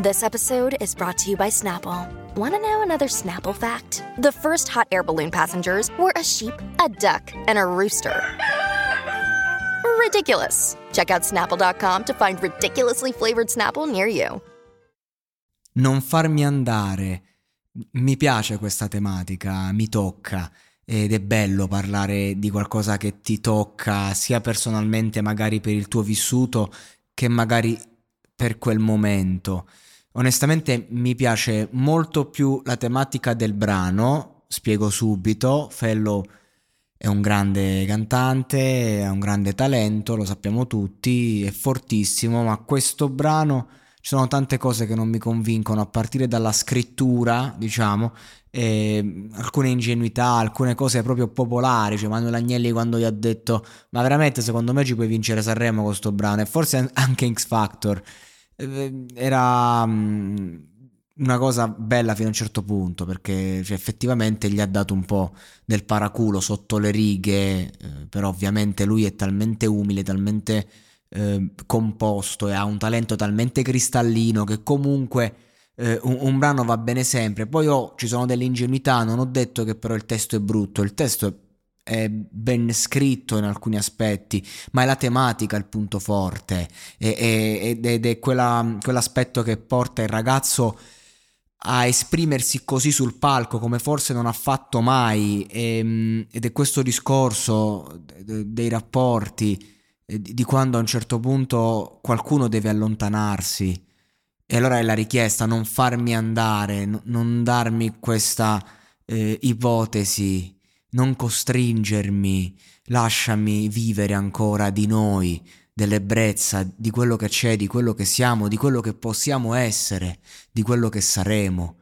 This episode is brought to you by Snapple. Want to know another Snapple fact? The first hot air balloon passengers were a sheep, a duck, and a rooster. Ridiculous. Check out snapple.com to find ridiculously flavored Snapple near you. Non farmi andare. Mi piace questa tematica, mi tocca ed è bello parlare di qualcosa che ti tocca sia personalmente magari per il tuo vissuto che magari per quel momento. Onestamente mi piace molto più la tematica del brano, spiego subito, Fellow è un grande cantante, ha un grande talento, lo sappiamo tutti, è fortissimo, ma questo brano ci sono tante cose che non mi convincono, a partire dalla scrittura, diciamo, e alcune ingenuità, alcune cose proprio popolari, cioè Manuel Agnelli quando gli ha detto "Ma veramente secondo me ci puoi vincere Sanremo con questo brano" e forse anche X Factor. eh, era mm, una cosa bella fino a un certo punto perché cioè, effettivamente gli ha dato un po' del paraculo sotto le righe, eh, però ovviamente lui è talmente umile, talmente eh, composto e ha un talento talmente cristallino che comunque eh, un, un, brano va bene sempre. Poi oh, ci sono delle ingenuità, non ho detto che però il testo è brutto, il testo è è ben scritto in alcuni aspetti, ma è la tematica il punto forte. Ed è quella, quell'aspetto che porta il ragazzo a esprimersi così sul palco come forse non ha fatto mai. Ehm, ed è questo discorso dei rapporti di quando a un certo punto qualcuno deve allontanarsi. E allora è la richiesta non farmi andare, non darmi questa eh, ipotesi non costringermi, lasciami vivere ancora di noi, dell'ebbrezza, di quello che c'è, di quello che siamo, di quello che possiamo essere, di quello che saremo.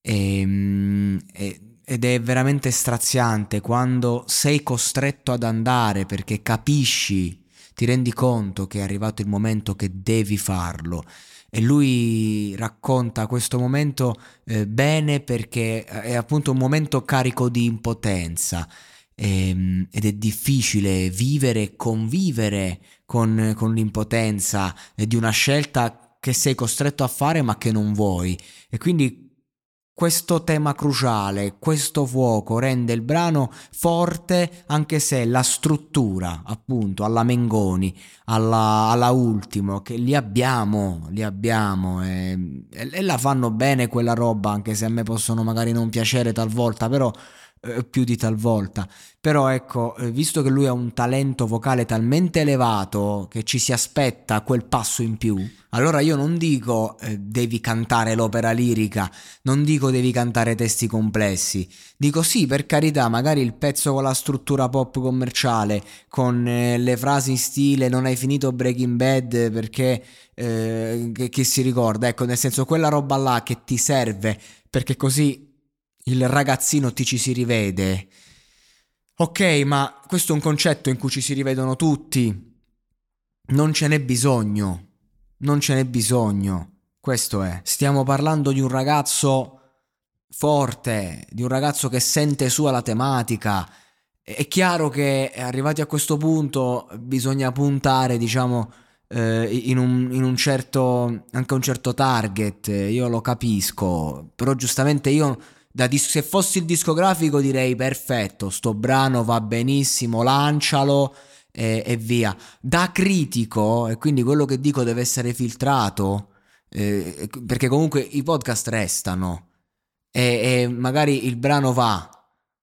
Ehm, e, ed è veramente straziante quando sei costretto ad andare perché capisci, ti rendi conto che è arrivato il momento che devi farlo. E lui racconta questo momento eh, bene perché è appunto un momento carico di impotenza. Ehm, ed è difficile vivere e convivere con, con l'impotenza di una scelta che sei costretto a fare ma che non vuoi. E quindi questo tema cruciale, questo fuoco rende il brano forte anche se la struttura, appunto, alla Mengoni, alla, alla Ultimo, che li abbiamo, li abbiamo e, e, la fanno bene quella roba, anche se a me possono magari non piacere talvolta, però eh, più di talvolta. Però ecco, eh, visto che lui ha un talento vocale talmente elevato che ci si aspetta quel passo in più, allora io non dico eh, devi cantare l'opera lirica, non dico devi cantare testi complessi, dico sì, per carità, magari il pezzo con la struttura pop commerciale, con eh, le frasi in stile non hai finito Breaking Bad perché che, che si ricorda, ecco, nel senso quella roba là che ti serve perché così il ragazzino ti ci si rivede. Ok, ma questo è un concetto in cui ci si rivedono tutti. Non ce n'è bisogno. Non ce n'è bisogno. Questo è. Stiamo parlando di un ragazzo forte, di un ragazzo che sente sua la tematica. È chiaro che arrivati a questo punto bisogna puntare, diciamo, eh, in, un, in un certo, anche un certo target. Io lo capisco, però giustamente io dis- se fossi il discografico direi perfetto, sto brano va benissimo, lancialo e, e via. Da critico, e quindi quello che dico deve essere filtrato, eh, perché comunque i podcast restano e, e magari il brano va,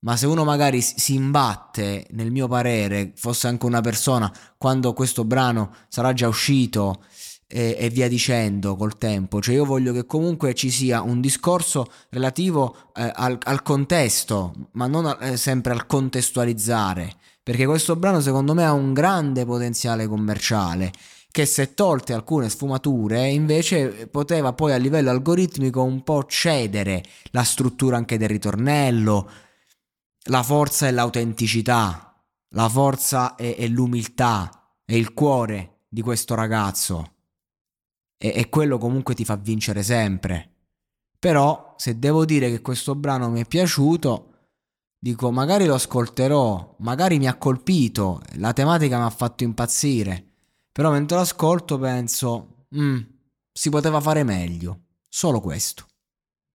ma se uno magari si imbatte, nel mio parere, fosse anche una persona, quando questo brano sarà già uscito e, e, via dicendo col tempo, cioè io voglio che comunque ci sia un discorso relativo eh, al, al, contesto, ma non a, eh, sempre al contestualizzare, perché questo brano secondo me ha un grande potenziale commerciale che se tolte alcune sfumature invece poteva poi a livello algoritmico un po' cedere la struttura anche del ritornello, la forza e l'autenticità, la forza e, e l'umiltà e il cuore di questo ragazzo. E, e quello comunque ti fa vincere sempre. Però se devo dire che questo brano mi è piaciuto, dico magari lo ascolterò, magari mi ha colpito, la tematica mi ha fatto impazzire però mentre lo ascolto penso, mm, si poteva fare meglio. Solo questo.